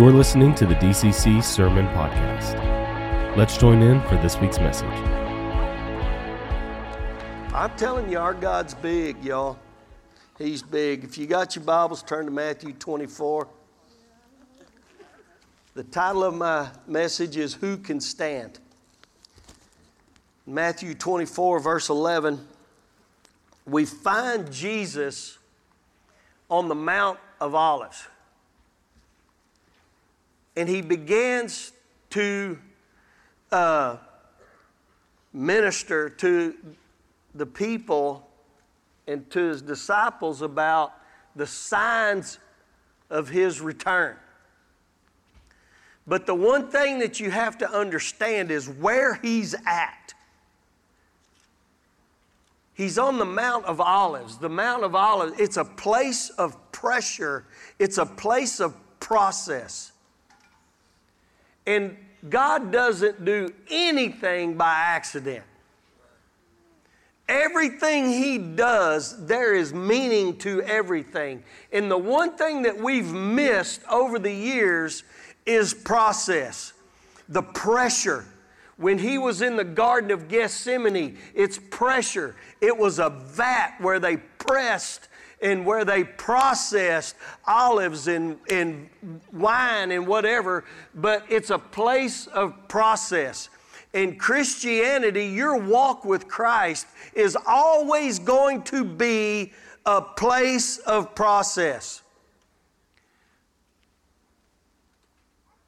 You're listening to the DCC Sermon Podcast. Let's join in for this week's message. I'm telling you, our God's big, y'all. He's big. If you got your Bibles, turn to Matthew 24. The title of my message is Who Can Stand? Matthew 24, verse 11, we find Jesus on the Mount of Olives. And he begins to uh, minister to the people and to his disciples about the signs of his return. But the one thing that you have to understand is where he's at. He's on the Mount of Olives. The Mount of Olives, it's a place of pressure, it's a place of process. And God doesn't do anything by accident. Everything He does, there is meaning to everything. And the one thing that we've missed over the years is process, the pressure. When he was in the Garden of Gethsemane, it's pressure. It was a vat where they pressed and where they processed olives and, and wine and whatever, but it's a place of process. In Christianity, your walk with Christ is always going to be a place of process.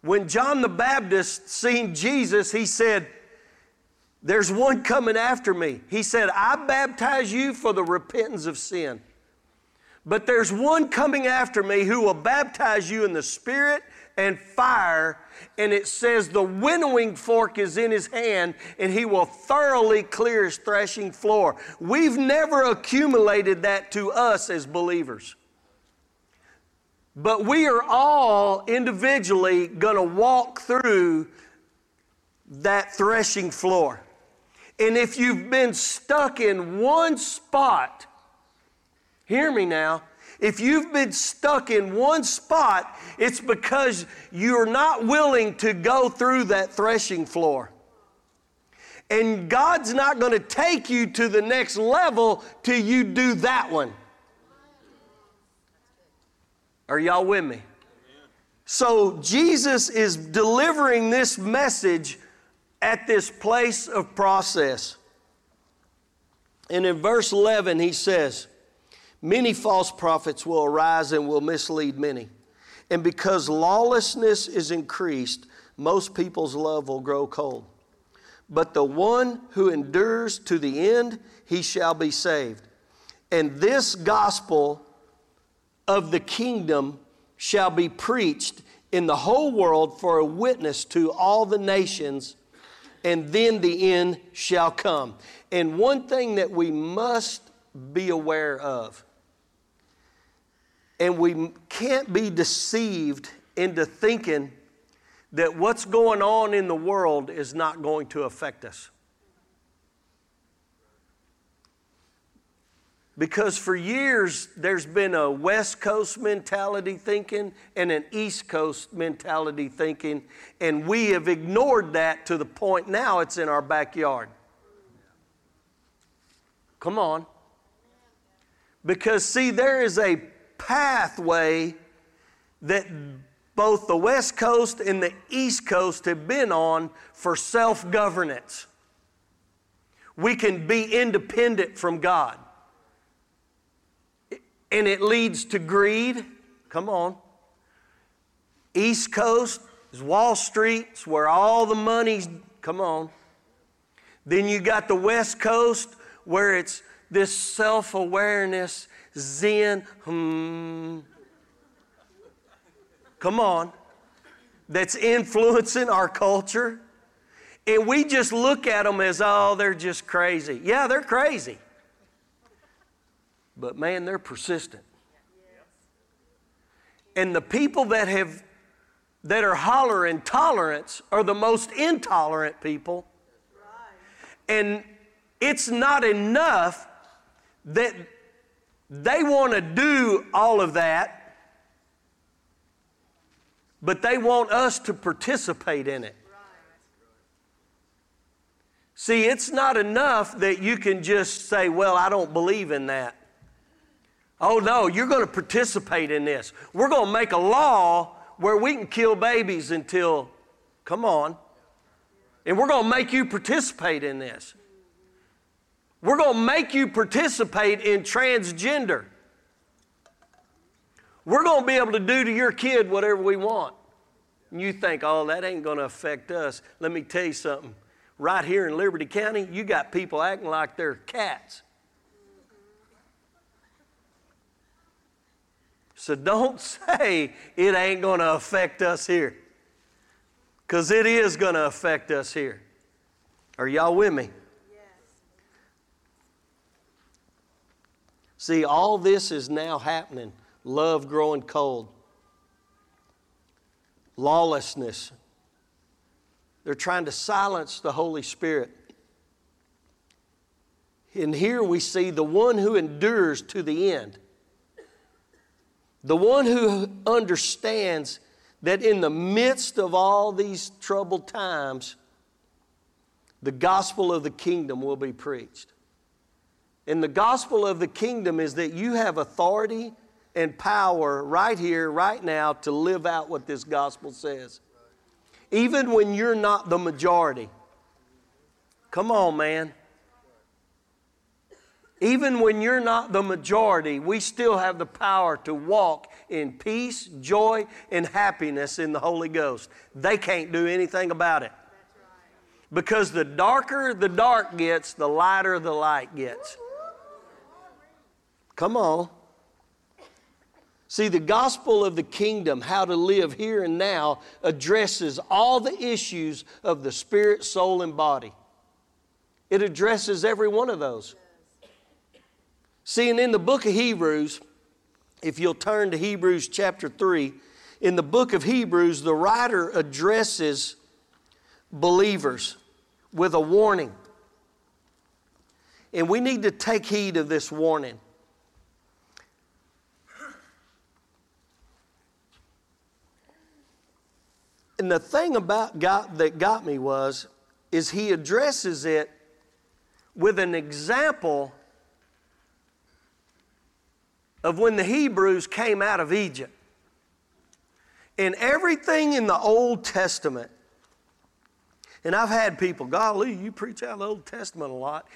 When John the Baptist seen Jesus, he said, There's one coming after me. He said, I baptize you for the repentance of sin. But there's one coming after me who will baptize you in the Spirit and fire. And it says the winnowing fork is in his hand and he will thoroughly clear his threshing floor. We've never accumulated that to us as believers. But we are all individually going to walk through that threshing floor. And if you've been stuck in one spot, Hear me now. If you've been stuck in one spot, it's because you're not willing to go through that threshing floor. And God's not going to take you to the next level till you do that one. Are y'all with me? So Jesus is delivering this message at this place of process. And in verse 11, he says, Many false prophets will arise and will mislead many. And because lawlessness is increased, most people's love will grow cold. But the one who endures to the end, he shall be saved. And this gospel of the kingdom shall be preached in the whole world for a witness to all the nations, and then the end shall come. And one thing that we must be aware of and we can't be deceived into thinking that what's going on in the world is not going to affect us. Because for years, there's been a West Coast mentality thinking and an East Coast mentality thinking, and we have ignored that to the point now it's in our backyard. Come on. Because, see, there is a pathway that both the West Coast and the East Coast have been on for self governance. We can be independent from God. And it leads to greed. Come on. East Coast is Wall Street, it's where all the money's, come on. Then you got the West Coast where it's this self awareness Zen, hmm. Come on. That's influencing our culture. And we just look at them as, oh, they're just crazy. Yeah, they're crazy. But man, they're persistent. And the people that have that are hollering tolerance are the most intolerant people. And it's not enough that they want to do all of that. but they want us to participate in it. See, it's not enough that you can just say, Well, I don't believe in that. Oh, no, you're going to participate in this. We're going to make a law where we can kill babies until, come on. And we're going to make you participate in this. We're going to make you participate in transgender. We're going to be able to do to your kid whatever we want. And you think, oh, that ain't going to affect us. Let me tell you something. Right here in Liberty County, you got people acting like they're cats. So don't say it ain't going to affect us here. Because it is going to affect us here. Are y'all with me? See, all this is now happening. Love growing cold, lawlessness. They're trying to silence the Holy Spirit. And here we see the one who endures to the end the one who understands that in the midst of all these troubled times, the gospel of the kingdom will be preached. And the gospel of the kingdom is that you have authority and power right here, right now, to live out what this gospel says. Even when you're not the majority. Come on, man. Even when you're not the majority, we still have the power to walk in peace, joy, and happiness in the Holy Ghost. They can't do anything about it. Because the darker the dark gets, the lighter the light gets. Come on. See, the gospel of the kingdom, how to live here and now, addresses all the issues of the spirit, soul, and body. It addresses every one of those. See, and in the book of Hebrews, if you'll turn to Hebrews chapter 3, in the book of Hebrews, the writer addresses believers with a warning. And we need to take heed of this warning. And the thing about God that got me was is he addresses it with an example of when the Hebrews came out of Egypt. And everything in the Old Testament, and I've had people, golly, you preach out the Old Testament a lot.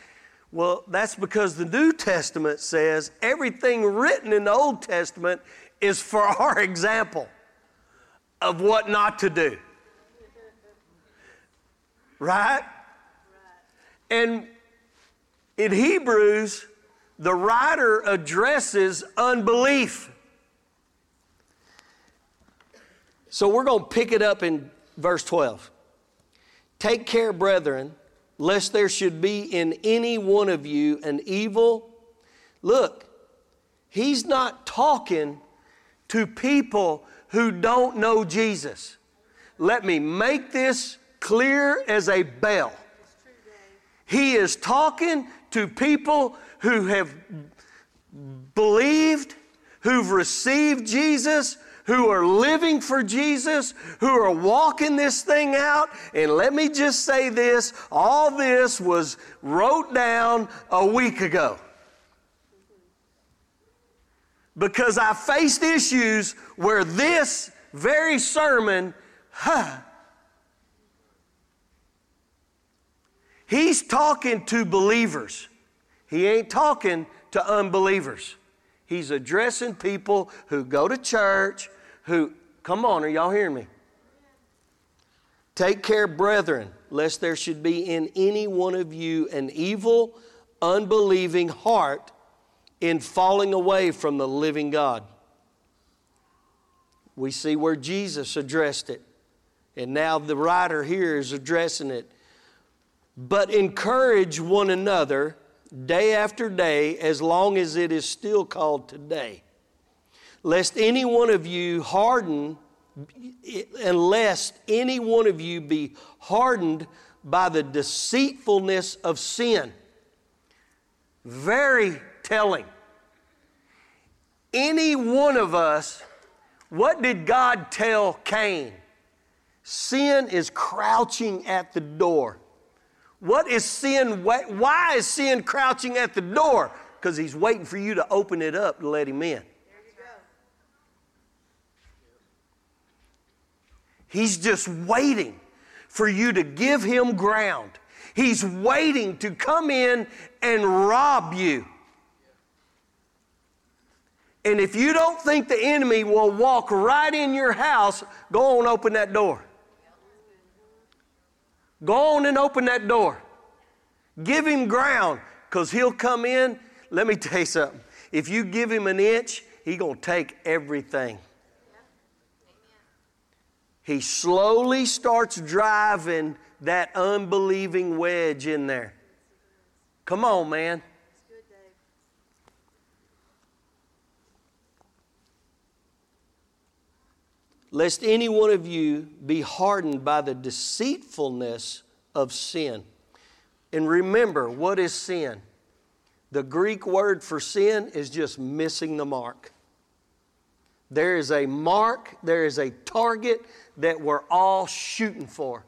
Well, that's because the New Testament says everything written in the Old Testament is for our example of what not to do. Right? And in Hebrews, the writer addresses unbelief. So we're going to pick it up in verse 12. Take care, brethren, lest there should be in any one of you an evil. Look, he's not talking to people who don't know Jesus. Let me make this clear as a bell. He is talking to people who have believed, who've received Jesus, who are living for Jesus, who are walking this thing out. And let me just say this all this was wrote down a week ago. Because I faced issues where this very sermon, huh, he's talking to believers. He ain't talking to unbelievers. He's addressing people who go to church, who, come on, are y'all hearing me? Take care, brethren, lest there should be in any one of you an evil, unbelieving heart in falling away from the living God. We see where Jesus addressed it. And now the writer here is addressing it. But encourage one another day after day as long as it is still called today. Lest any one of you harden, unless any one of you be hardened by the deceitfulness of sin. Very telling. Any one of us, What did God tell Cain? Sin is crouching at the door. What is sin? Why is sin crouching at the door? Because he's waiting for you to open it up to let him in. He's just waiting for you to give him ground. He's waiting to come in and rob you. And if you don't think the enemy will walk right in your house, go on open that door. Go on and open that door. Give him ground because he'll come in. Let me tell you something. If you give him an inch, he's going to take everything. He slowly starts driving that unbelieving wedge in there. Come on, man. Lest any one of you be hardened by the deceitfulness of sin. And remember, what is sin? The Greek word for sin is just missing the mark. There is a mark, there is a target that we're all shooting for.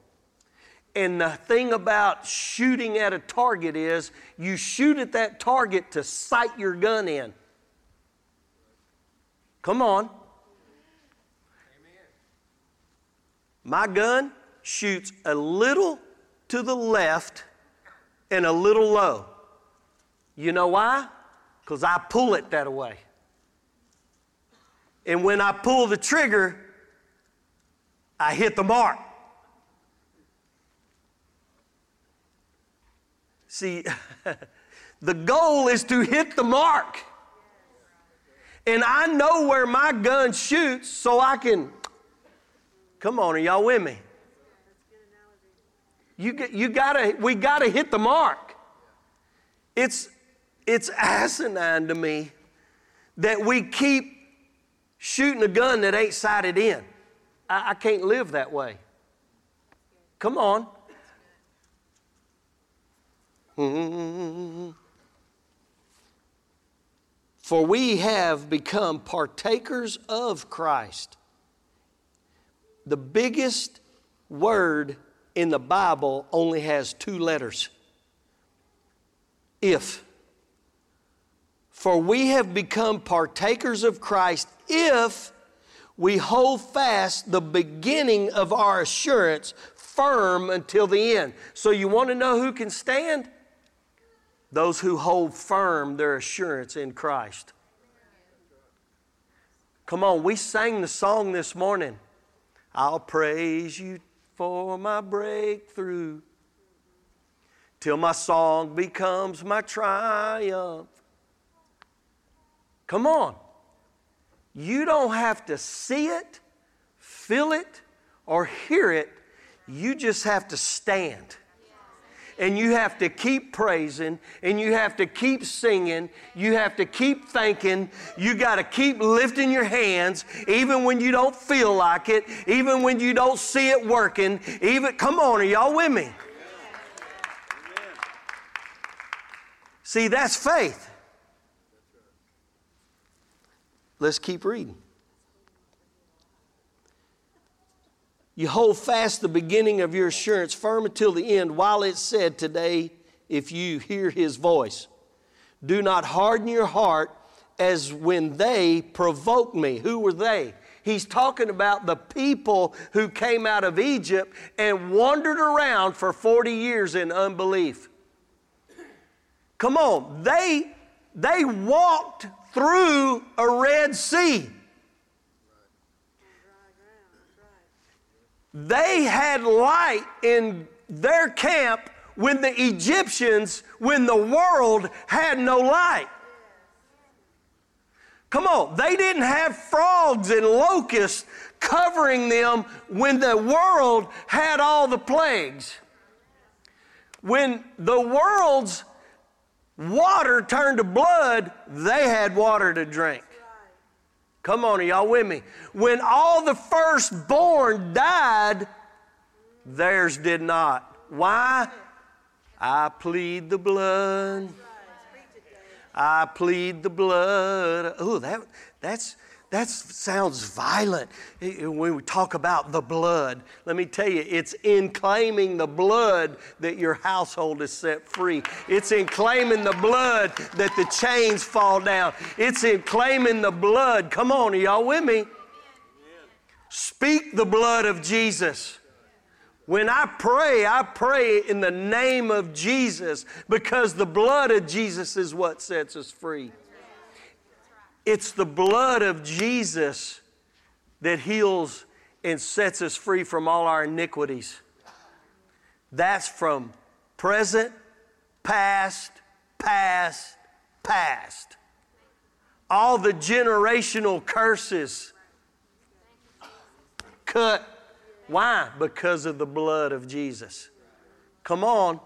And the thing about shooting at a target is you shoot at that target to sight your gun in. Come on. My gun shoots a little to the left and a little low. You know why? Because I pull it that way. And when I pull the trigger, I hit the mark. See, the goal is to hit the mark. And I know where my gun shoots so I can. Come on, are y'all with me? You, you gotta, we gotta hit the mark. It's, it's asinine to me that we keep shooting a gun that ain't sighted in. I, I can't live that way. Come on. For we have become partakers of Christ. The biggest word in the Bible only has two letters. If. For we have become partakers of Christ if we hold fast the beginning of our assurance firm until the end. So, you want to know who can stand? Those who hold firm their assurance in Christ. Come on, we sang the song this morning. I'll praise you for my breakthrough till my song becomes my triumph. Come on. You don't have to see it, feel it, or hear it. You just have to stand and you have to keep praising and you have to keep singing. You have to keep thanking. You got to keep lifting your hands even when you don't feel like it, even when you don't see it working. Even come on, are y'all with me? See, that's faith. Let's keep reading. You hold fast the beginning of your assurance firm until the end, while it said today, if you hear his voice. Do not harden your heart as when they provoked me. Who were they? He's talking about the people who came out of Egypt and wandered around for 40 years in unbelief. Come on, they, they walked through a Red Sea. They had light in their camp when the Egyptians, when the world had no light. Come on, they didn't have frogs and locusts covering them when the world had all the plagues. When the world's water turned to blood, they had water to drink. Come on, are y'all with me? When all the firstborn died, theirs did not. Why? I plead the blood. I plead the blood. Oh, that, that's, that sounds violent. Eh, eh, when we talk about the blood, let me tell you, it's in claiming the blood that your household is set free. It's in claiming the blood that the chains fall down. It's in claiming the blood. Come on, are y'all with me? Speak the blood of Jesus. When I pray, I pray in the name of Jesus because the blood of Jesus is what sets us free. It's the blood of Jesus that heals and sets us free from all our iniquities. That's from present, past, past, past. All the generational curses cut. Why? Because of the blood of Jesus. Come on.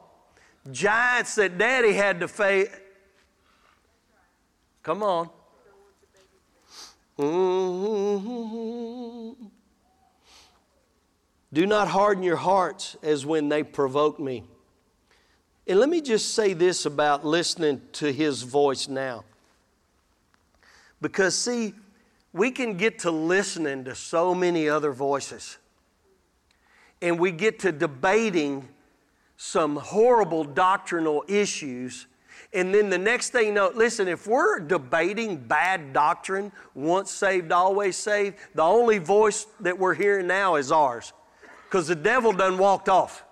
Giants that daddy had to face. Come on. Mm-hmm. Do not harden your hearts as when they provoke me. And let me just say this about listening to his voice now. Because, see, we can get to listening to so many other voices, and we get to debating some horrible doctrinal issues and then the next thing you know, listen, if we're debating bad doctrine, once saved, always saved, the only voice that we're hearing now is ours. Because the devil done walked off.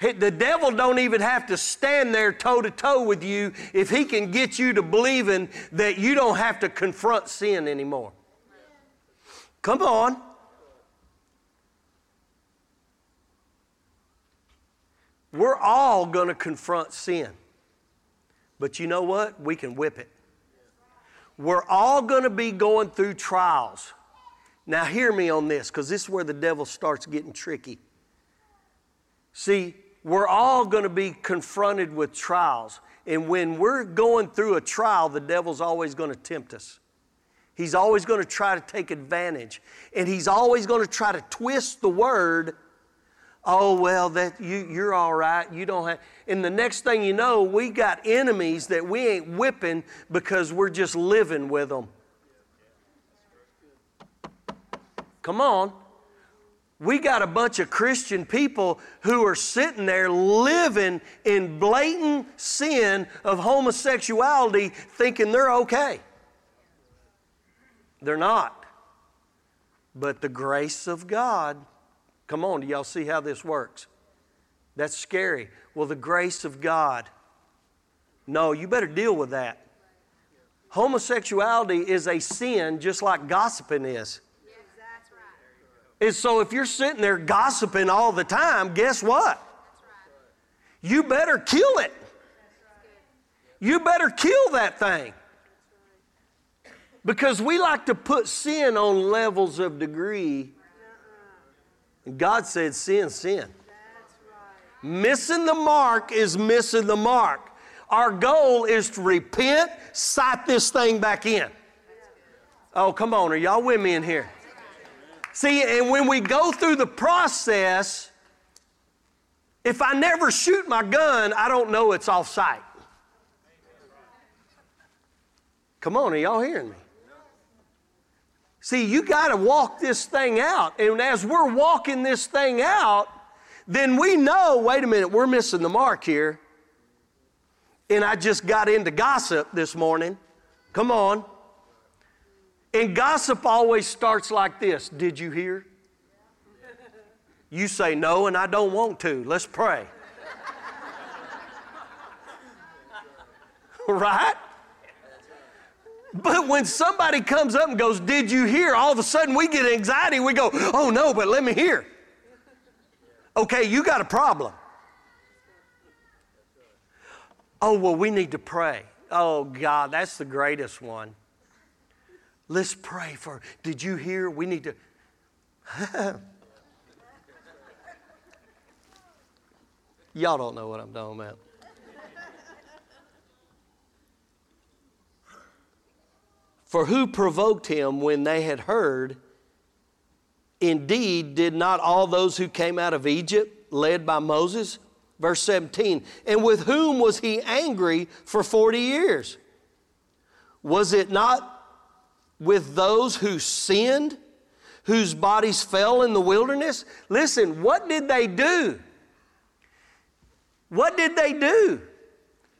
The devil don't even have to stand there toe to toe with you if he can get you to believing that you don't have to confront sin anymore. Come on. We're all going to confront sin. But you know what? We can whip it. We're all going to be going through trials. Now, hear me on this, because this is where the devil starts getting tricky. See, we're all going to be confronted with trials. And when we're going through a trial, the devil's always going to tempt us. He's always going to try to take advantage. And he's always going to try to twist the word oh well that you, you're all right. You don't have and the next thing you know we got enemies that we ain't whipping because we're just living with them. Come on. We got a bunch of christian people who are sitting there living in blatant sin of homosexuality thinking they're okay. They're not. But the grace of god Come on, do y'all see how this works? That's scary. Well, the grace of God. No, you better deal with that. Homosexuality is a sin just like gossiping is. And so if you're sitting there gossiping all the time, guess what? You better kill it. You better kill that thing. Because we like to put sin on levels of degree and God said, sin, sin. Missing the mark is missing the mark. Our goal is to repent, sight this thing back in. Oh, come on, are y'all with me in here? See, and when we go through the process, if I never shoot my gun, I don't know it's off sight. Come on, are y'all hearing me? See, you got to walk this thing out. And as we're walking this thing out, then we know wait a minute, we're missing the mark here. And I just got into gossip this morning. Come on. And gossip always starts like this Did you hear? You say no, and I don't want to. Let's pray. right? But when somebody comes up and goes, Did you hear? All of a sudden we get anxiety. We go, Oh no, but let me hear. Okay, you got a problem. Oh, well, we need to pray. Oh, God, that's the greatest one. Let's pray for. Did you hear? We need to. Y'all don't know what I'm talking about. For who provoked him when they had heard? Indeed, did not all those who came out of Egypt, led by Moses? Verse 17, and with whom was he angry for 40 years? Was it not with those who sinned, whose bodies fell in the wilderness? Listen, what did they do? What did they do?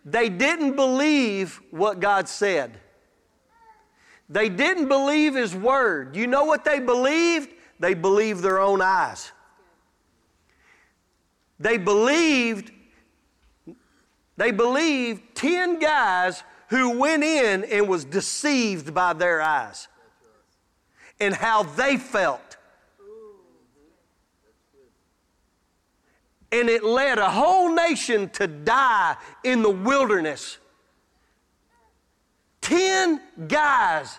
They didn't believe what God said. They didn't believe His word. You know what they believed? They believed their own eyes. They believed, they believed 10 guys who went in and was deceived by their eyes and how they felt. And it led a whole nation to die in the wilderness. Ten guys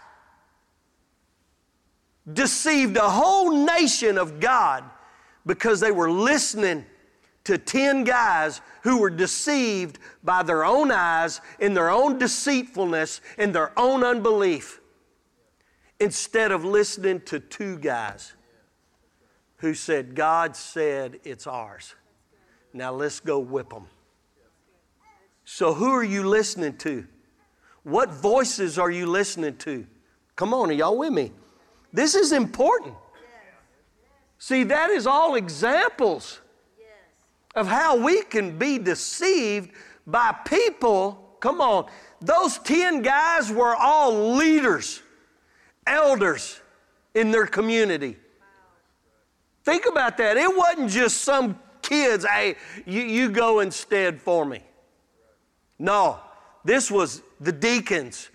deceived a whole nation of God because they were listening to 10 guys who were deceived by their own eyes, in their own deceitfulness, in their own unbelief, instead of listening to two guys who said, God said it's ours. Now let's go whip them. So, who are you listening to? What voices are you listening to? Come on, are y'all with me? This is important. See, that is all examples of how we can be deceived by people. Come on, those 10 guys were all leaders, elders in their community. Think about that. It wasn't just some kids, hey, you, you go instead for me. No, this was the deacons,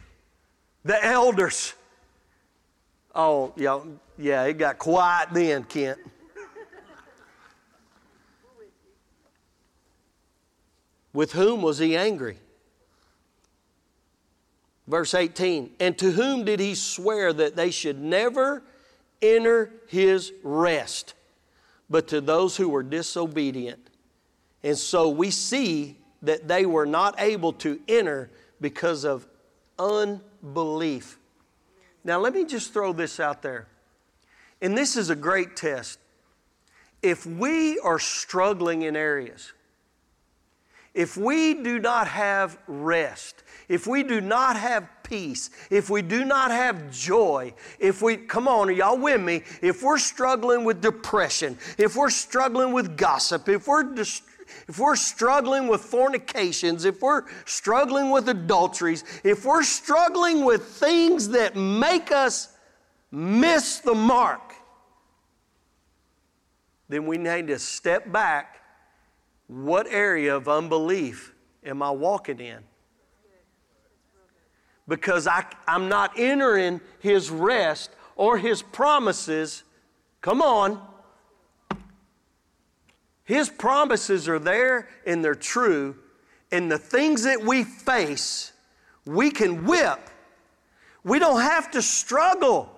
the elders. Oh, yeah, yeah, it got quiet then, Kent. With whom was he angry? Verse 18, and to whom did he swear that they should never enter his rest, but to those who were disobedient? And so we see that they were not able to enter because of unbelief. Now, let me just throw this out there. And this is a great test. If we are struggling in areas, if we do not have rest, if we do not have peace, if we do not have joy, if we, come on, are y'all with me? If we're struggling with depression, if we're struggling with gossip, if we're, if we're struggling with fornications, if we're struggling with adulteries, if we're struggling with things that make us miss the mark, then we need to step back what area of unbelief am I walking in? Because I, I'm not entering His rest or His promises. Come on. His promises are there and they're true. And the things that we face, we can whip. We don't have to struggle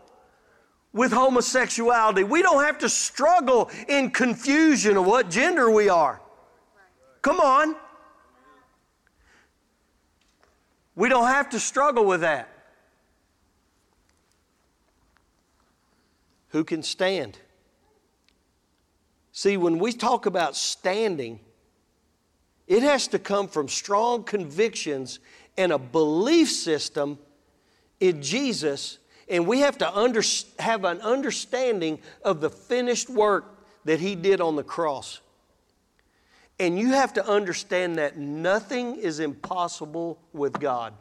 with homosexuality. We don't have to struggle in confusion of what gender we are. Come on. We don't have to struggle with that. Who can stand? See, when we talk about standing, it has to come from strong convictions and a belief system in Jesus, and we have to under, have an understanding of the finished work that He did on the cross. And you have to understand that nothing is impossible with God.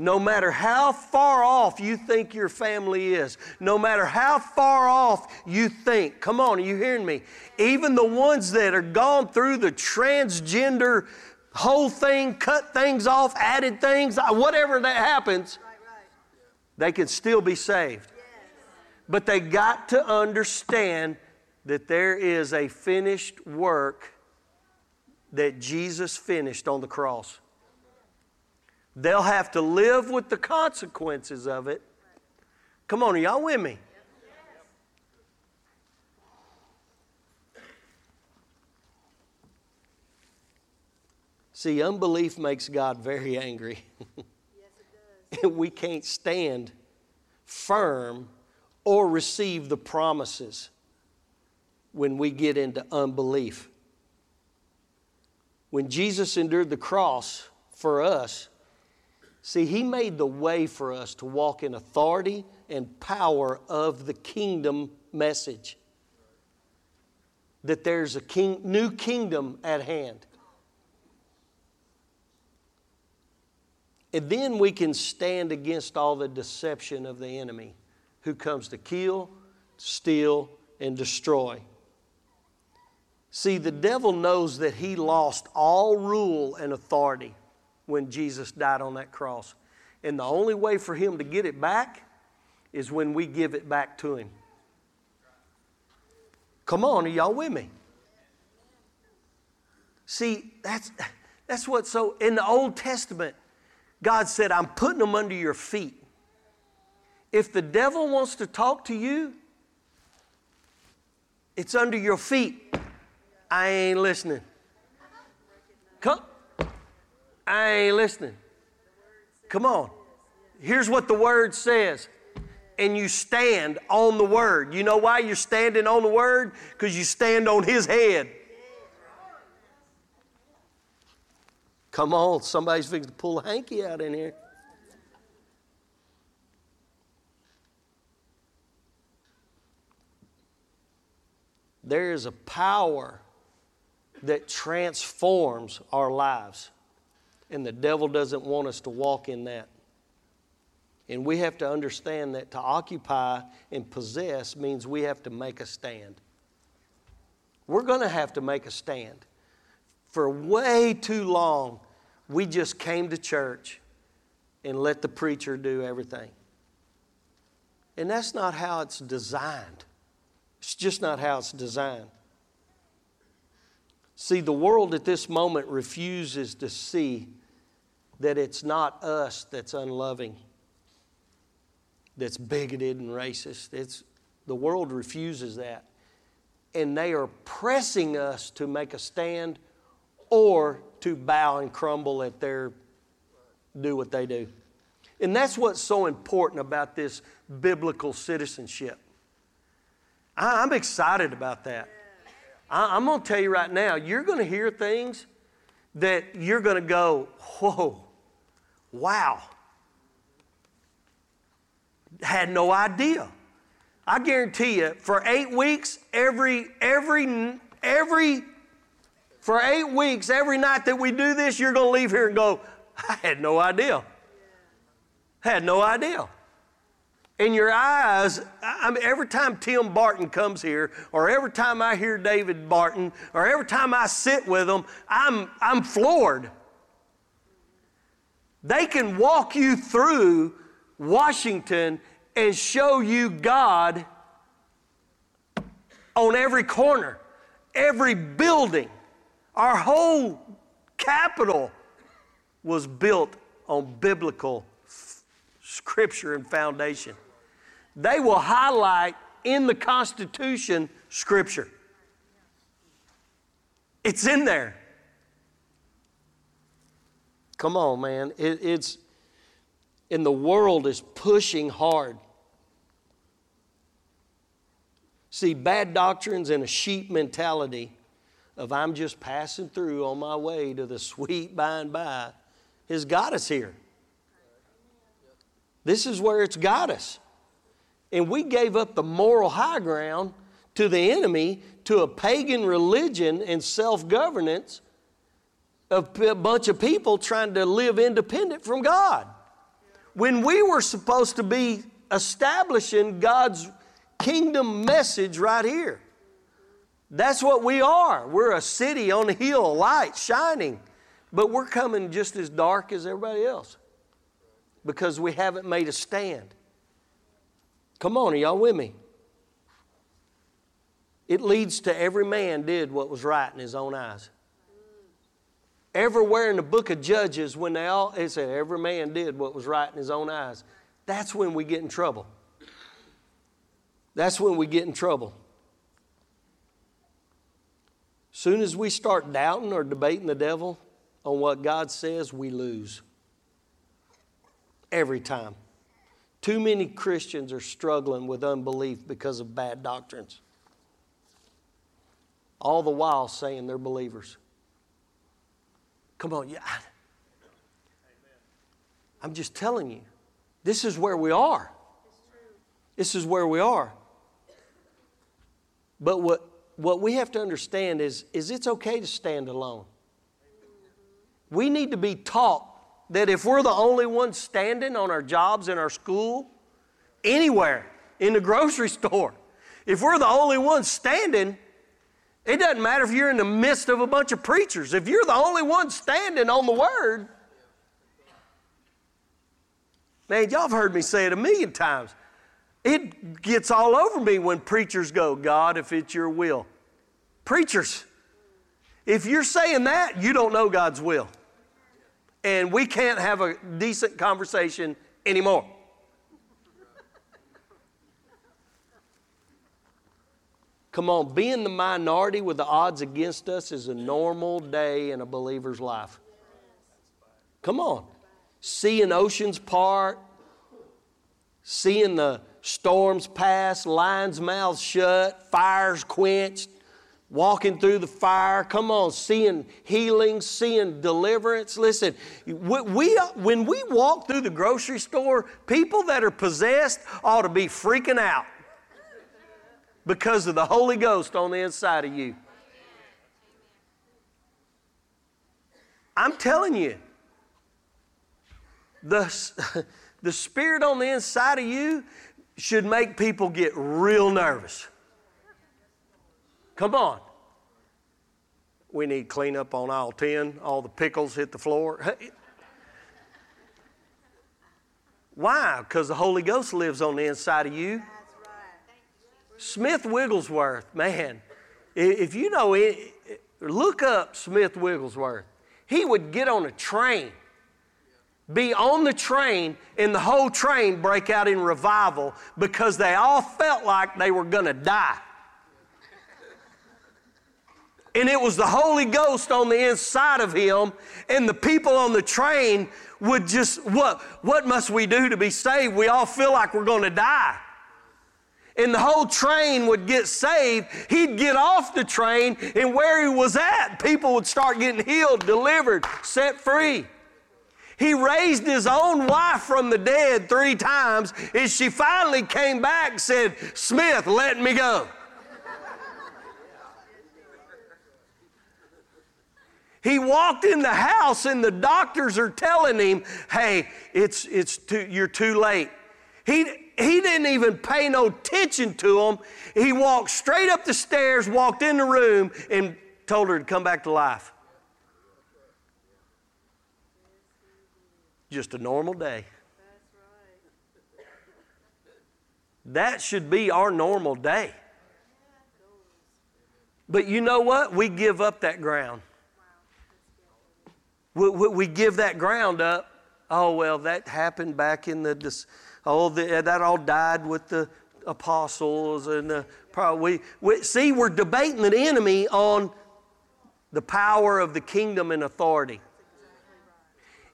No matter how far off you think your family is, no matter how far off you think, come on, are you hearing me? Even the ones that are gone through the transgender whole thing, cut things off, added things, uh, whatever that happens, they can still be saved. But they got to understand that there is a finished work that Jesus finished on the cross. They'll have to live with the consequences of it. Come on, are y'all with me? See, unbelief makes God very angry. yes, we can't stand firm or receive the promises when we get into unbelief. When Jesus endured the cross for us, See, He made the way for us to walk in authority and power of the kingdom message. That there's a king, new kingdom at hand. And then we can stand against all the deception of the enemy who comes to kill, steal, and destroy. See, the devil knows that he lost all rule and authority when Jesus died on that cross. And the only way for him to get it back is when we give it back to him. Come on, are y'all with me? See, that's, that's what so in the Old Testament, God said, I'm putting them under your feet. If the devil wants to talk to you, it's under your feet. I ain't listening. Come, I ain't listening. Come on. Here's what the word says. And you stand on the word. You know why you're standing on the word? Because you stand on his head. Come on, somebody's fixing to pull a hanky out in here. There is a power that transforms our lives. And the devil doesn't want us to walk in that. And we have to understand that to occupy and possess means we have to make a stand. We're going to have to make a stand. For way too long, we just came to church and let the preacher do everything. And that's not how it's designed. It's just not how it's designed. See, the world at this moment refuses to see that it's not us that's unloving, that's bigoted and racist. It's, the world refuses that. And they are pressing us to make a stand or to bow and crumble at their do what they do. And that's what's so important about this biblical citizenship. I, am excited about that. I, I'm going to tell you right now, you're going to hear things that you're going to go, whoa, wow. Had no idea. I guarantee you, for eight weeks, every, every, every, for eight weeks, every night that we do this, you're going to leave here and go, I had no idea. Had no idea in your eyes, I mean, every time Tim Barton comes here, or every time I hear David Barton, or every time I sit with them, I'm, I'm floored. They can walk you through Washington and show you God on every corner, every building. Our whole capital was built on biblical scripture and foundation they will highlight in the Constitution Scripture. It's in there. Come on, man. It, it's, and the world is pushing hard. See, bad doctrines and a sheep mentality of I'm just passing through on my way to the sweet by and by has got us here. This is where it's got us. And we gave up the moral high ground to the enemy, to a pagan religion and self governance a bunch of people trying to live independent from God. When we were supposed to be establishing God's kingdom message right here. That's what we are. We're a city on a hill, light shining, but we're coming just as dark as everybody else because we haven't made a stand. Come on, are y'all with me? It leads to every man did what was right in his own eyes. Everywhere in the book of Judges, when they all, it said every man did what was right in his own eyes. That's when we get in trouble. That's when we get in trouble. Soon as we start doubting or debating the devil on what God says, we lose. Every time. Too many Christians are struggling with unbelief because of bad doctrines. All the while saying they're believers. Come on, yeah. I'm just telling you, this is where we are. This is where we are. But what, what we have to understand is, is it's okay to stand alone. We need to be taught that if we're the only ones standing on our jobs in our school, anywhere, in the grocery store, if we're the only ones standing, it doesn't matter if you're in the midst of a bunch of preachers. If you're the only one standing on the word, man, y'all have heard me say it a million times. It gets all over me when preachers go, God, if it's your will. Preachers, if you're saying that, you don't know God's will. And we can't have a decent conversation anymore. Come on, being the minority with the odds against us is a normal day in a believer's life. Come on. Seeing oceans part, seeing the storms pass, lions' mouths shut, fires quenched, walking through the fire. Come on, seeing healing, seeing deliverance. Listen, we, when we walk through the grocery store, people that are possessed ought to be freaking out because of the Holy Ghost on the inside of you. I'm telling you, the, the Spirit on the inside of you should make people get real nervous. Come on. We need cleanup on aisle 10. All the pickles hit the floor. Why? Because the Holy Ghost lives on the inside of you. Smith Wigglesworth, man, if you know it, look up Smith Wigglesworth. He would get on a train, be on the train, and the whole train break out in revival because they all felt like they were going to die. And it was the Holy Ghost on the inside of him, and the people on the train would just, what, what must we do to be saved? We all feel like we're going to die and the whole train would get saved, he'd get off the train, and where he was at, people would start getting healed, delivered, set free. He raised his own wife from the dead three times, and she finally came back said, Smith, let me go. He walked in the house and the doctors are telling him, hey, it's, it's too, you're too late. He, he didn't even pay no attention to them. He walked straight up the stairs, walked in the room, and told her to come back to life. Just a normal day. That should be our normal day. But you know what? We give up that ground. We, we, we give that ground up. Oh, well, that happened back in the oh, the, uh, that all died with the apostles and the, we, see, we're debating the enemy on the power of the kingdom and authority.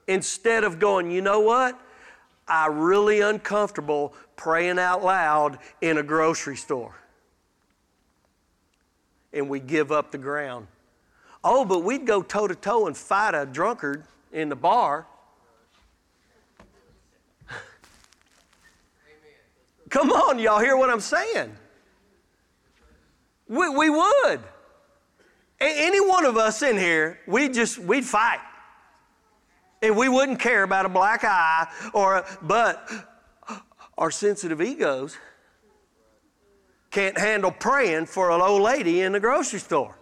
Instead of going, you know what? I really uncomfortable praying out loud in a grocery store. And we give up the ground. Oh, but we'd go toe to toe and fight a drunkard in the bar. Come on, y'all hear what I'm saying? We, we would. A- any one of us in here, we just, we'd fight. And we wouldn't care about a black eye or, but our sensitive egos can't handle praying for an old lady in the grocery store.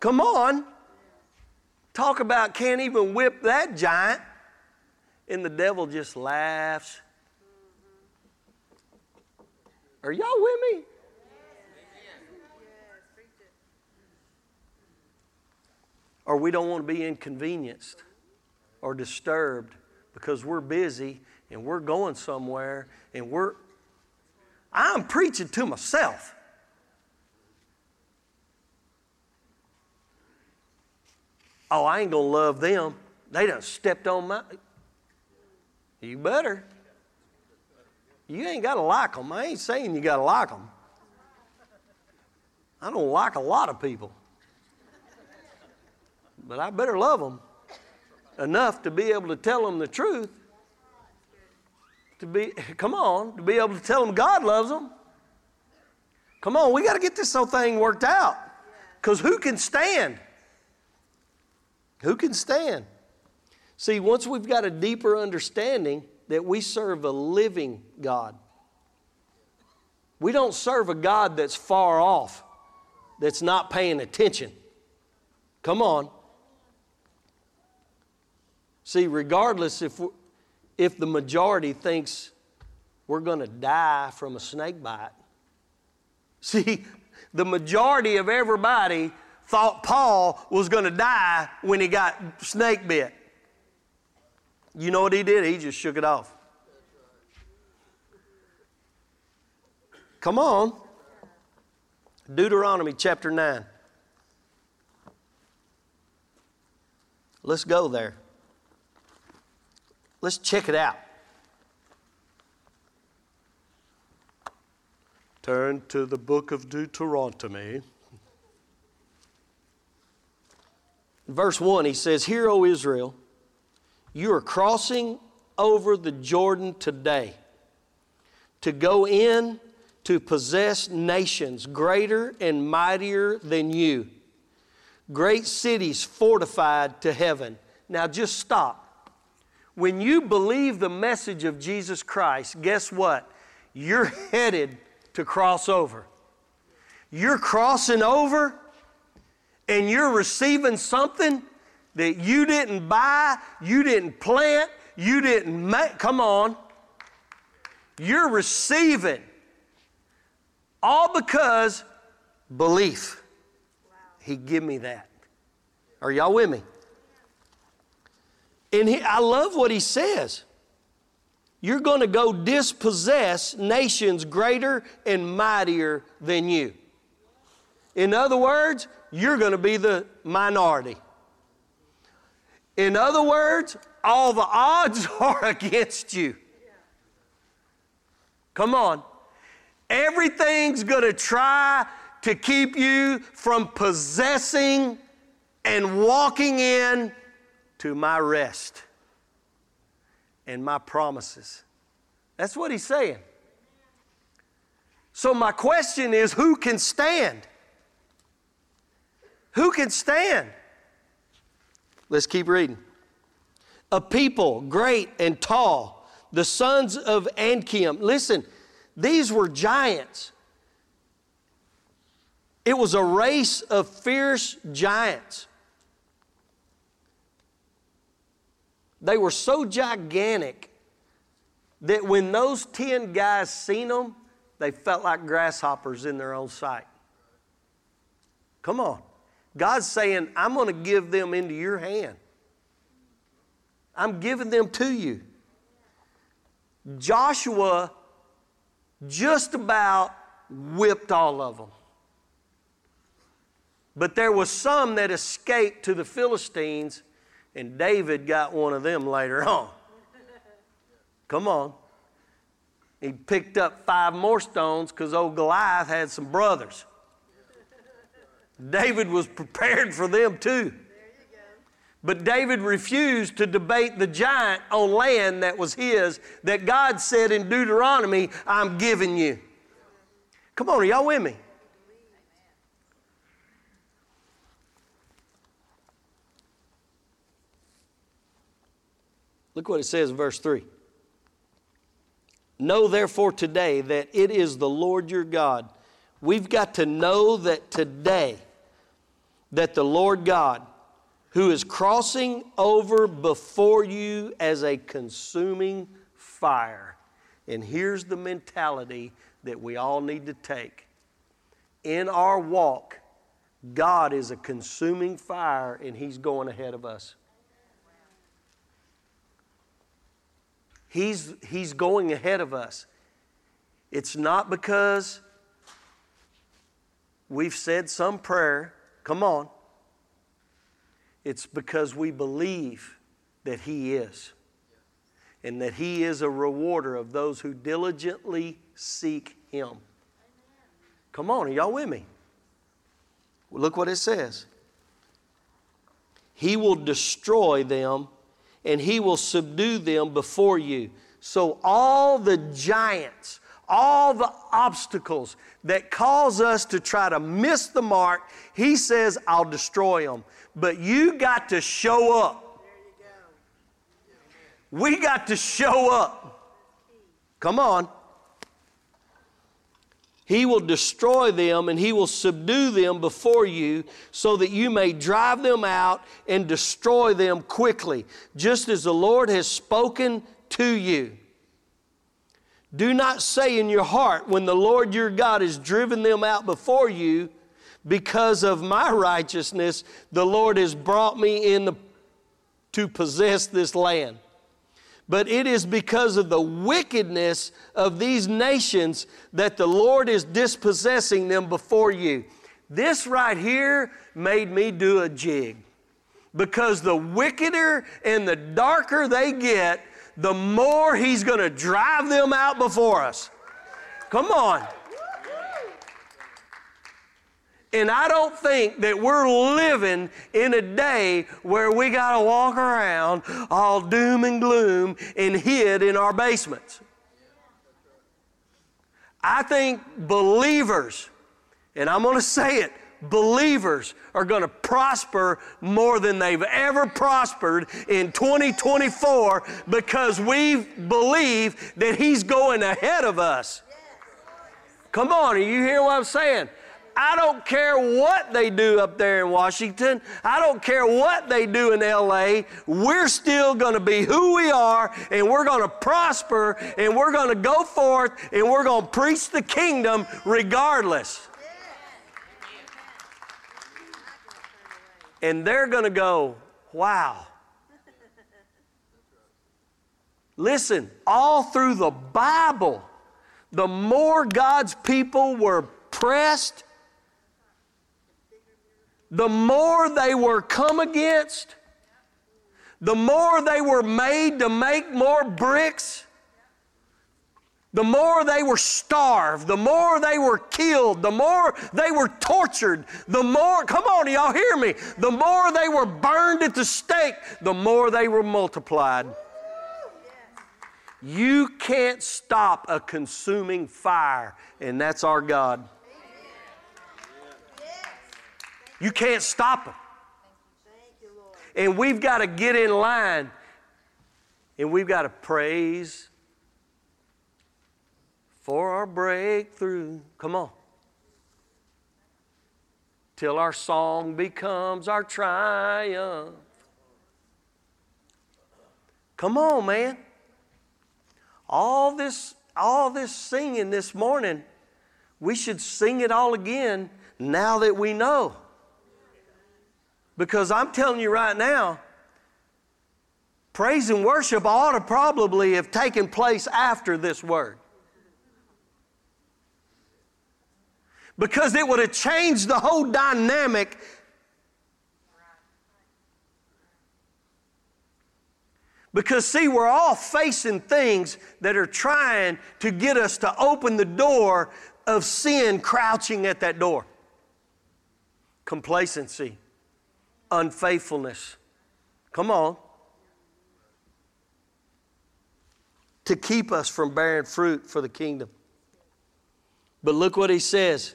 Come on. Talk about can't even whip that giant. And the devil just laughs are y'all with me? Or we don't want to be inconvenienced or disturbed because we're busy and we're going somewhere and we're. I'm preaching to myself. Oh, I ain't going to love them. They done stepped on my. You better. You ain't got to like them. I ain't saying you got to like them. I don't like a lot of people. But I better love them. enough to be able to tell them the truth. To be, come on, to be able to tell them God loves them. Come on, we got to get this whole thing worked out. Because who can stand? Who can stand? See, once we've got a deeper understanding that we serve a living God, we don't serve a God that's far off, that's not paying attention. Come on. See, regardless if, if the majority thinks we're going to die from a snake bite, see, the majority of everybody thought Paul was going to die when he got snake bit. You know what he did? He just shook it off. Come on. Deuteronomy chapter 9. Let's go there. Let's check it out. Turn to the book of Deuteronomy. Verse 1, he says, Hear, O Israel, you are crossing over the Jordan today to go in to possess nations greater and mightier than you, great cities fortified to heaven. Now just stop. When you believe the message of Jesus Christ, guess what? You're headed to cross over. You're crossing over and you're receiving something that you didn't buy, you didn't plant, you didn't make. Come on. You're receiving all because belief. He give me that. Are y'all with me? And he, I love what he says. You're going to go dispossess nations greater and mightier than you. In other words, you're going to be the minority. In other words, all the odds are against you. Come on. Everything's going to try to keep you from possessing and walking in to my rest and my promises. That's what he's saying. So, my question is who can stand? Who can stand? Let's keep reading. A people great and tall, the sons of Anakim. Listen, these were giants. It was a race of fierce giants. They were so gigantic that when those 10 guys seen them, they felt like grasshoppers in their own sight. Come on. God's saying, I'm going to give them into your hand. I'm giving them to you. Joshua just about whipped all of them. But there was some that escaped to the Philistines, and David got one of them later on. Come on. He picked up five more stones because old Goliath had some brothers. David was prepared for them too. But David refused to debate the giant on land that was his, that God said in Deuteronomy, I'm giving you. Come on, are y'all with me? Look what it says in verse 3. Know therefore today that it is the Lord your God. We've got to know that today, that the Lord God, who is crossing over before you as a consuming fire. And here's the mentality that we all need to take. In our walk, God is a consuming fire and He's going ahead of us. He's, he's going ahead of us. It's not because we've said some prayer. Come on. It's because we believe that He is and that He is a rewarder of those who diligently seek Him. Come on, are y'all with me? Well, look what it says. He will destroy them and he will subdue them before you. So, all the giants, all the obstacles that cause us to try to miss the mark, he says, I'll destroy them. But you got to show up. We got to show up. Come on. He will destroy them and he will subdue them before you so that you may drive them out and destroy them quickly, just as the Lord has spoken to you. Do not say in your heart, when the Lord your God has driven them out before you, because of my righteousness, the Lord has brought me in the, to possess this land but it is because of the wickedness of these nations that the Lord is dispossessing them before you. This right here made me do a jig. Because the wickeder and the darker they get, the more He's going to drive them out before us. Come on. And I don't think that we're living in a day where we got to walk around all doom and gloom and hid in our basements. I think believers, and I'm going to say it, believers are going to prosper more than they've ever prospered in 2024 because we believe that He's going ahead of us. Come on, are you hearing what I'm saying? I don't care what they do up there in Washington. I don't care what they do in LA. We're still going to be who we are and we're going to prosper and we're going to go forth and we're going to preach the kingdom regardless. And they're going to go, wow. Listen, all through the Bible, the more God's people were pressed the more they were come against, the more they were made to make more bricks, the more they were starved, the more they were killed, the more they were tortured, the more, come on, y'all hear me, the more they were burned at the stake, the more they were multiplied. You can't stop a consuming fire, and that's our God. You can't stop them. And we've got to get in line and we've got to praise for our breakthrough. Come on. Till our song becomes our triumph. Come on, man. All this, all this singing this morning, we should sing it all again now that we know. Because I'm telling you right now, praise and worship ought to probably have taken place after this word. Because it would have changed the whole dynamic. Because, see, we're all facing things that are trying to get us to open the door of sin crouching at that door. Complacency unfaithfulness. Come on. To keep us from bearing fruit for the kingdom. But look what he says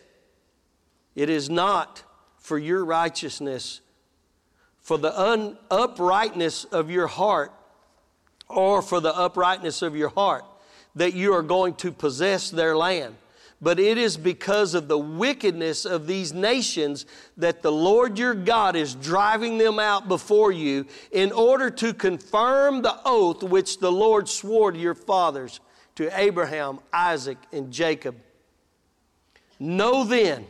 it is not for your righteousness, for the un- uprightness of your heart, or for the uprightness of your heart, that you are going to possess their land but it is because of the wickedness of these nations that the Lord your God is driving them out before you in order to confirm the oath which the Lord swore to your fathers, to Abraham, Isaac, and Jacob. Know then,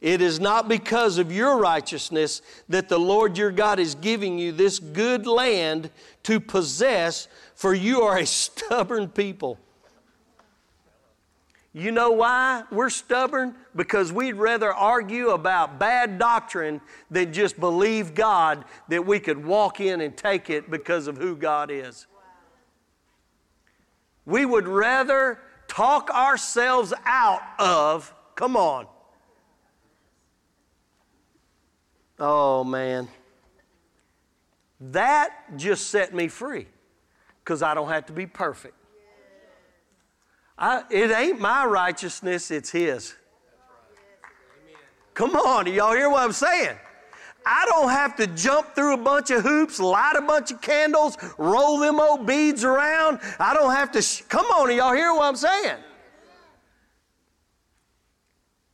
it is not because of your righteousness that the Lord your God is giving you this good land to possess, for you are a stubborn people. You know why we're stubborn? Because we'd rather argue about bad doctrine than just believe God that we could walk in and take it because of who God is. We would rather talk ourselves out of, come on. Oh, man. That just set me free because I don't have to be perfect. I, it ain't my righteousness, it's His. Come on, y'all hear what I'm saying? I don't have to jump through a bunch of hoops, light a bunch of candles, roll them old beads around. I don't have to. Sh- Come on, y'all hear what I'm saying?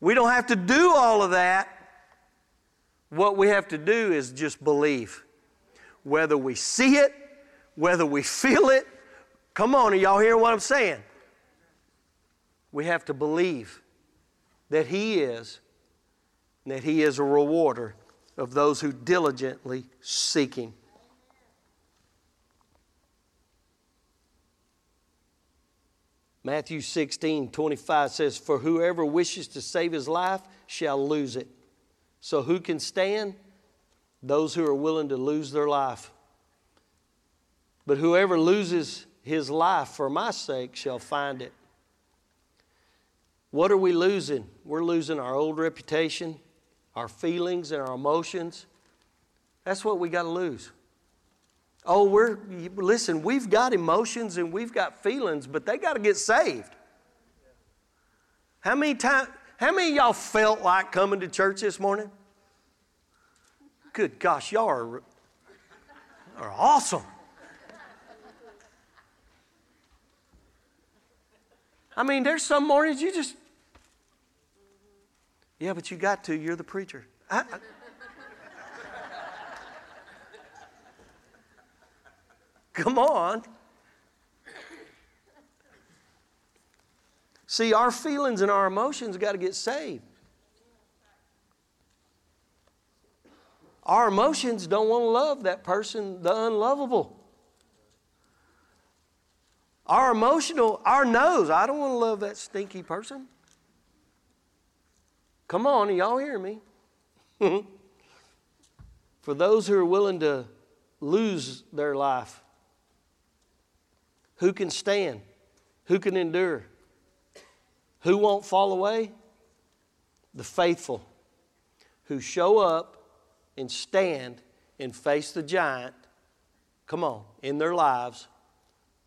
We don't have to do all of that. What we have to do is just believe. Whether we see it, whether we feel it, come on, are y'all hear what I'm saying? We have to believe that He is, that He is a rewarder of those who diligently seek Him. Matthew 16, 25 says, For whoever wishes to save his life shall lose it. So who can stand? Those who are willing to lose their life. But whoever loses his life for my sake shall find it. What are we losing? We're losing our old reputation, our feelings, and our emotions. That's what we got to lose. Oh, we're, listen, we've got emotions and we've got feelings, but they got to get saved. How many times, how many y'all felt like coming to church this morning? Good gosh, y'all are, are awesome. I mean, there's some mornings you just, yeah, but you got to. You're the preacher. I, I, Come on. See, our feelings and our emotions got to get saved. Our emotions don't want to love that person, the unlovable. Our emotional, our nose, I don't want to love that stinky person. Come on, y'all hear me? For those who are willing to lose their life who can stand? Who can endure? Who won't fall away? The faithful who show up and stand and face the giant, come on, in their lives.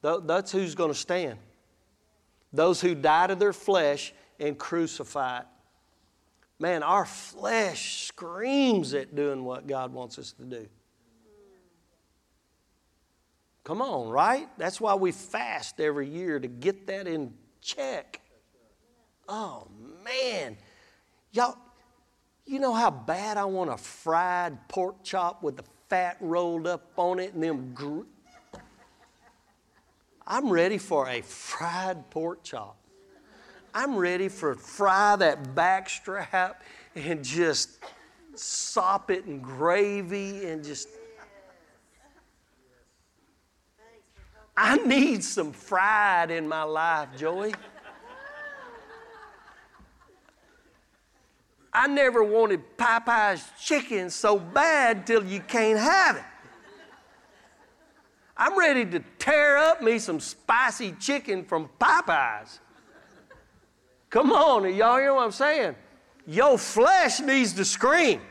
That's who's going to stand. Those who die to their flesh and crucify it. Man, our flesh screams at doing what God wants us to do. Come on, right? That's why we fast every year to get that in check. Oh, man. Y'all, you know how bad I want a fried pork chop with the fat rolled up on it and them. Gr- I'm ready for a fried pork chop. I'm ready for fry that back strap and just sop it in gravy and just I need some fried in my life, Joey. I never wanted Popeyes chicken so bad till you can't have it. I'm ready to tear up me some spicy chicken from Popeyes. Come on, y'all hear what I'm saying? Your flesh needs to scream.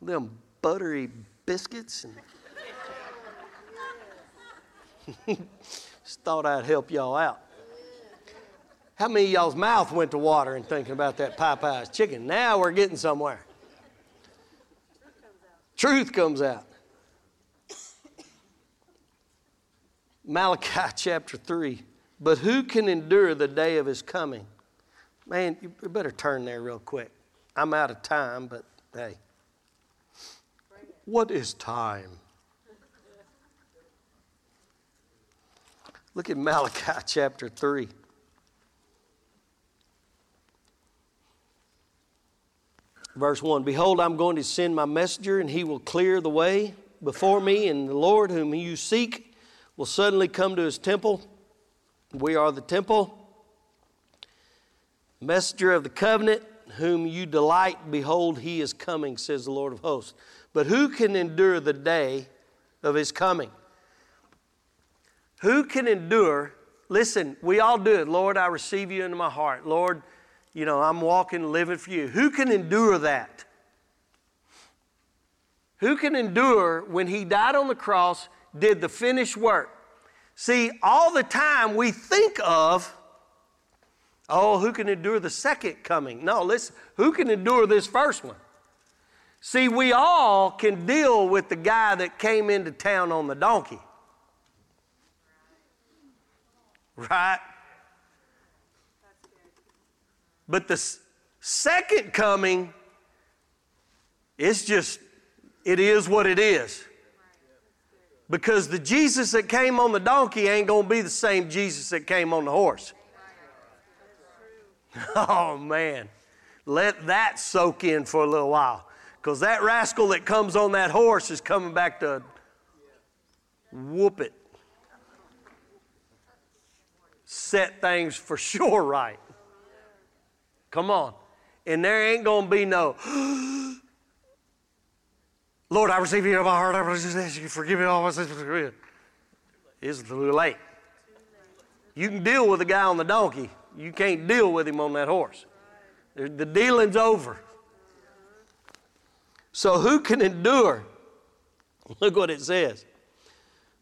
Them buttery biscuits and Just thought I'd help y'all out. How many y'all's mouth went to water in thinking about that Popeyes chicken? Now we're getting somewhere. Truth comes out. Malachi chapter 3. But who can endure the day of his coming? Man, you better turn there real quick. I'm out of time, but hey. What is time? Look at Malachi chapter 3. Verse 1 Behold, I'm going to send my messenger, and he will clear the way before me, and the Lord whom you seek will suddenly come to his temple. We are the temple. Messenger of the covenant, whom you delight, behold, he is coming, says the Lord of hosts. But who can endure the day of his coming? Who can endure? Listen, we all do it. Lord, I receive you into my heart. Lord, you know, I'm walking, living for you. Who can endure that? Who can endure when he died on the cross, did the finished work? See, all the time we think of, oh, who can endure the second coming? No, listen, who can endure this first one? See, we all can deal with the guy that came into town on the donkey. Right? But the second coming, it's just, it is what it is. Because the Jesus that came on the donkey ain't going to be the same Jesus that came on the horse. Oh, man. Let that soak in for a little while. Because that rascal that comes on that horse is coming back to whoop it. Set things for sure right. Come on. And there ain't going to be no, Lord, I receive you in my heart. I receive you. Forgive me all my sins. It's too late. You can deal with the guy on the donkey. You can't deal with him on that horse. The dealing's over. So who can endure? Look what it says.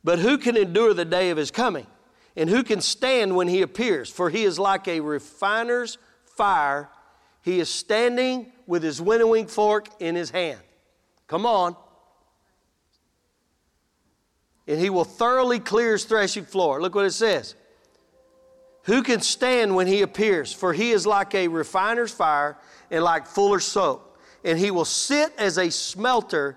But who can endure the day of his coming? And who can stand when he appears? For he is like a refiner's fire, he is standing with his winnowing fork in his hand. Come on. And he will thoroughly clear his threshing floor. Look what it says. Who can stand when he appears? For he is like a refiner's fire and like fuller's soap. And he will sit as a smelter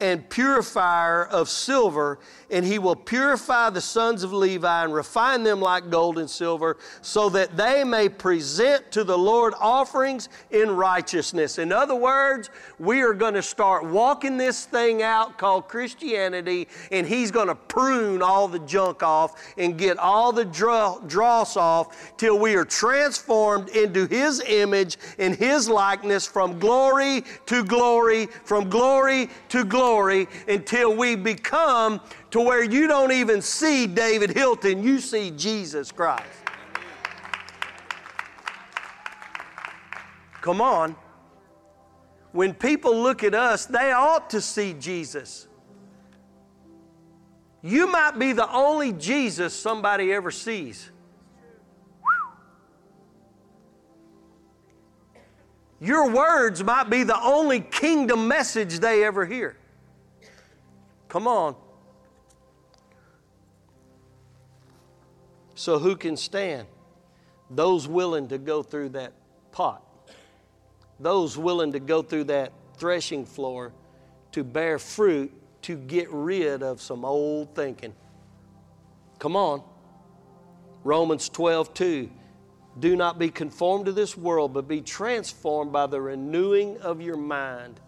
and purifier of silver, and he will purify the sons of Levi and refine them like gold and silver, so that they may present to the Lord offerings in righteousness. In other words, we are going to start walking this thing out called Christianity, and he's going to prune all the junk off and get all the dross off till we are transformed into his image and his likeness from glory to glory, from glory to glory until we become to where you don't even see David Hilton, you see Jesus Christ. Come on. When people look at us, they ought to see Jesus. You might be the only Jesus somebody ever sees. Your words might be the only kingdom message they ever hear. Come on. So, who can stand? Those willing to go through that pot, those willing to go through that threshing floor to bear fruit to get rid of some old thinking. Come on. Romans 12, 2. Do not be conformed to this world, but be transformed by the renewing of your mind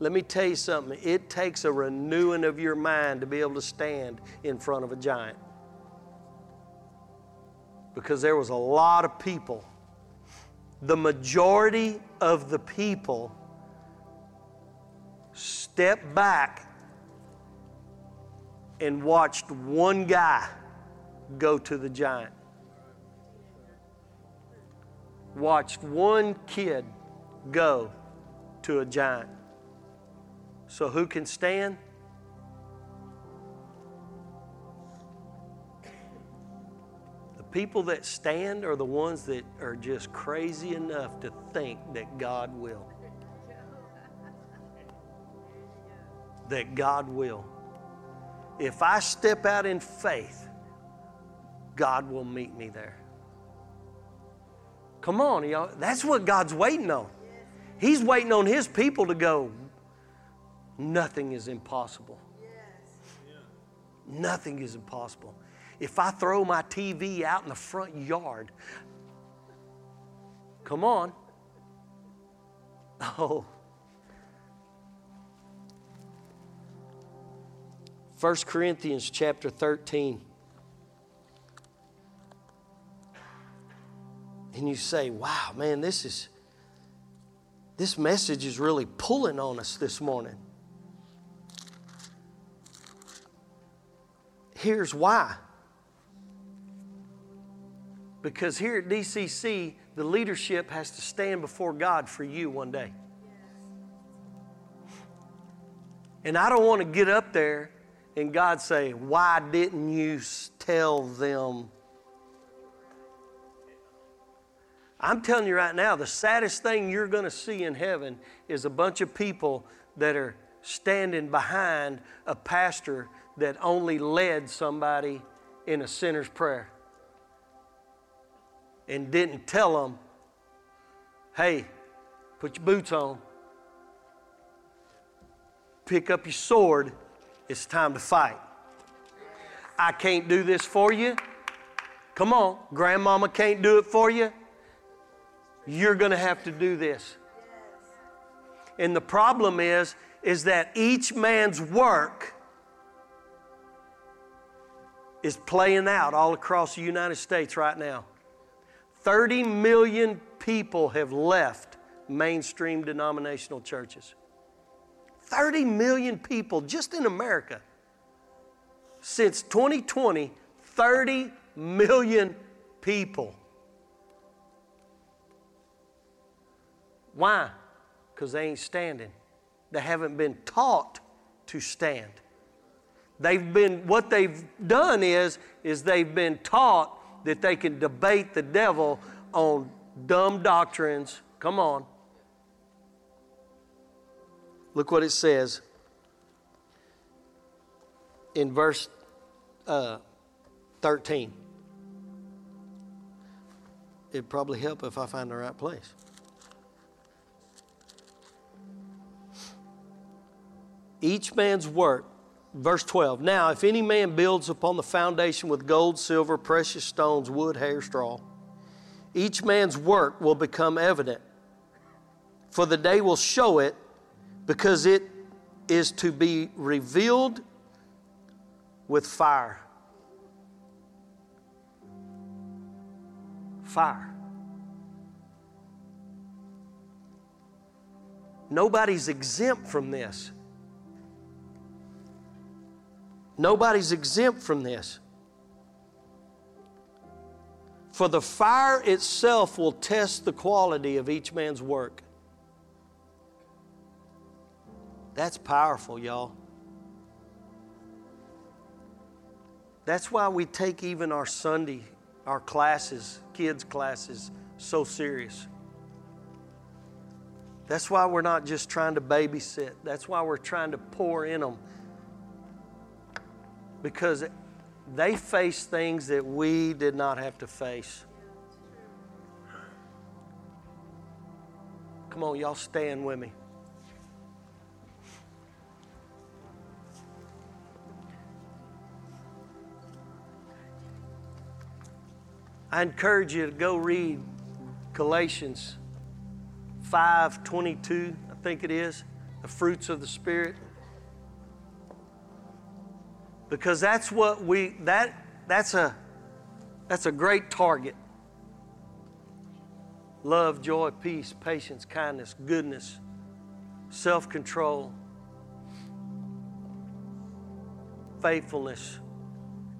let me tell you something. It takes a renewing of your mind to be able to stand in front of a giant. Because there was a lot of people. The majority of the people stepped back and watched one guy go to the giant. Watched one kid go to a giant. So, who can stand? People that stand are the ones that are just crazy enough to think that God will. That God will. If I step out in faith, God will meet me there. Come on, y'all. That's what God's waiting on. He's waiting on His people to go, Nothing is impossible. Nothing is impossible. If I throw my TV out in the front yard, come on. Oh. 1 Corinthians chapter 13. And you say, wow, man, this is this message is really pulling on us this morning. Here's why. Because here at DCC, the leadership has to stand before God for you one day. And I don't want to get up there and God say, Why didn't you tell them? I'm telling you right now, the saddest thing you're going to see in heaven is a bunch of people that are standing behind a pastor that only led somebody in a sinner's prayer and didn't tell them, hey, put your boots on, pick up your sword, it's time to fight. I can't do this for you. Come on, grandmama can't do it for you. You're going to have to do this. And the problem is is that each man's work is playing out all across the United States right now. 30 million people have left mainstream denominational churches. 30 million people just in America. Since 2020, 30 million people. Why? Because they ain't standing. They haven't been taught to stand. They've been, what they've done is, is they've been taught that they can debate the devil on dumb doctrines. Come on. Look what it says in verse uh, 13. It'd probably help if I find the right place. Each man's work verse 12 Now, if any man builds upon the foundation with gold, silver, precious stones, wood, hair, straw, each man's work will become evident. For the day will show it, because it is to be revealed with fire. Fire. Nobody's exempt from this. Nobody's exempt from this. For the fire itself will test the quality of each man's work. That's powerful, y'all. That's why we take even our Sunday, our classes, kids' classes, so serious. That's why we're not just trying to babysit. That's why we're trying to pour in them because they faced things that we did not have to face. Come on, y'all stand with me. I encourage you to go read Galatians 5:22, I think it is, the fruits of the Spirit because that's what we that that's a that's a great target. Love joy peace patience kindness goodness self-control faithfulness.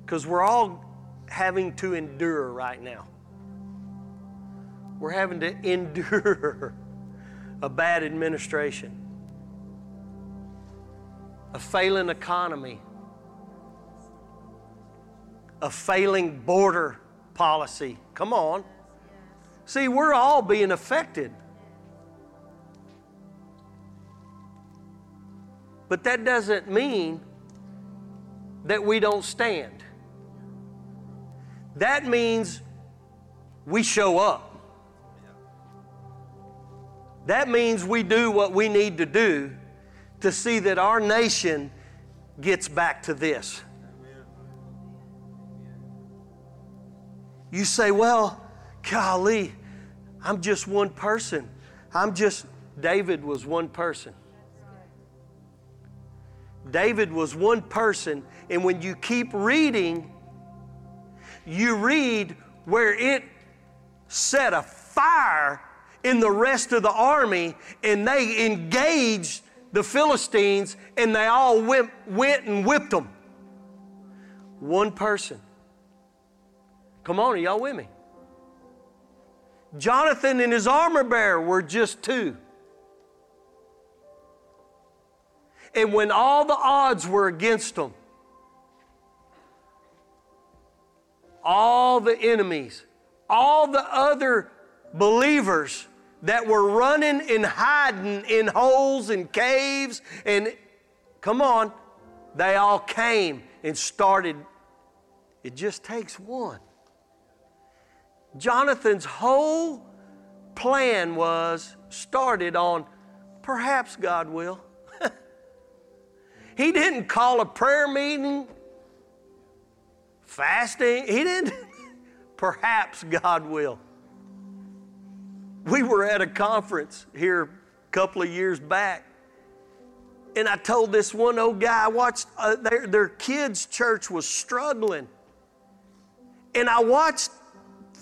Because we're all having to endure right now. We're having to endure a bad administration a failing economy a failing border policy. Come on. See, we're all being affected. But that doesn't mean that we don't stand. That means we show up. That means we do what we need to do to see that our nation gets back to this. You say, well, golly, I'm just one person. I'm just, David was one person. David was one person, and when you keep reading, you read where it set a fire in the rest of the army and they engaged the Philistines and they all went, went and whipped them. One person. Come on, are y'all with me? Jonathan and his armor bearer were just two. And when all the odds were against them, all the enemies, all the other believers that were running and hiding in holes and caves and come on, they all came and started. It just takes one. Jonathan's whole plan was started on perhaps God will. he didn't call a prayer meeting, fasting. He didn't. perhaps God will. We were at a conference here a couple of years back, and I told this one old guy, I watched uh, their, their kids' church was struggling. And I watched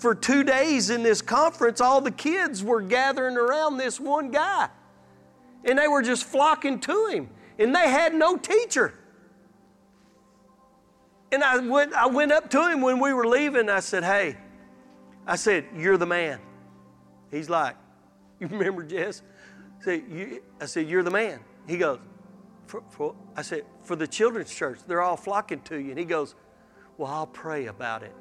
for two days in this conference, all the kids were gathering around this one guy. And they were just flocking to him. And they had no teacher. And I went, I went up to him when we were leaving. I said, Hey, I said, You're the man. He's like, You remember Jess? I said, you, I said You're the man. He goes, for, for, I said, For the children's church, they're all flocking to you. And he goes, Well, I'll pray about it.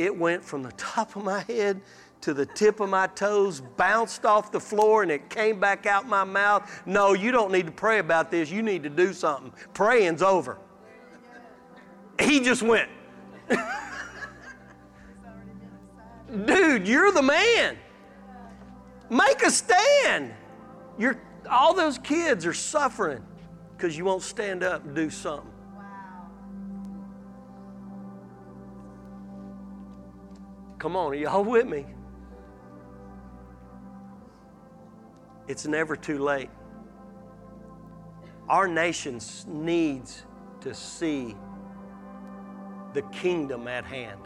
It went from the top of my head to the tip of my toes, bounced off the floor, and it came back out my mouth. No, you don't need to pray about this. You need to do something. Praying's over. He just went. Dude, you're the man. Make a stand. You're, all those kids are suffering because you won't stand up and do something. Come on, are y'all with me? It's never too late. Our nation needs to see the kingdom at hand.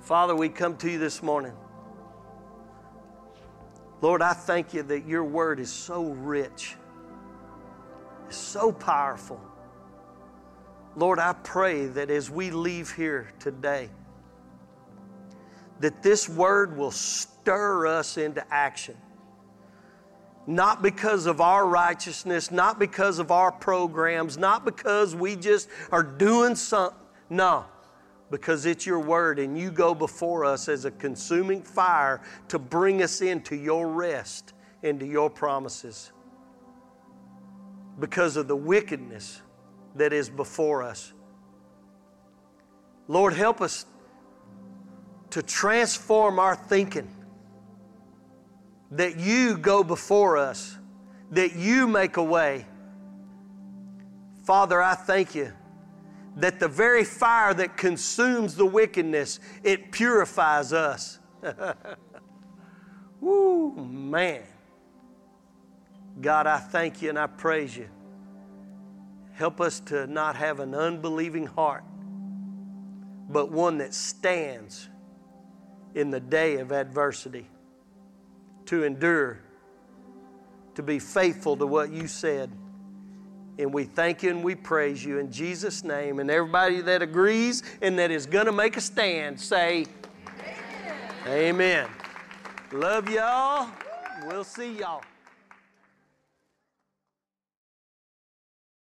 Father, we come to you this morning. Lord, I thank you that your word is so rich, it's so powerful. Lord, I pray that as we leave here today, that this word will stir us into action. Not because of our righteousness, not because of our programs, not because we just are doing something. No, because it's your word and you go before us as a consuming fire to bring us into your rest, into your promises. Because of the wickedness that is before us. Lord, help us to transform our thinking, that you go before us, that you make a way. Father, I thank you that the very fire that consumes the wickedness, it purifies us. Woo, man. God, I thank you and I praise you. Help us to not have an unbelieving heart, but one that stands in the day of adversity, to endure, to be faithful to what you said. And we thank you and we praise you in Jesus' name. And everybody that agrees and that is going to make a stand, say, Amen. Amen. Love y'all. We'll see y'all.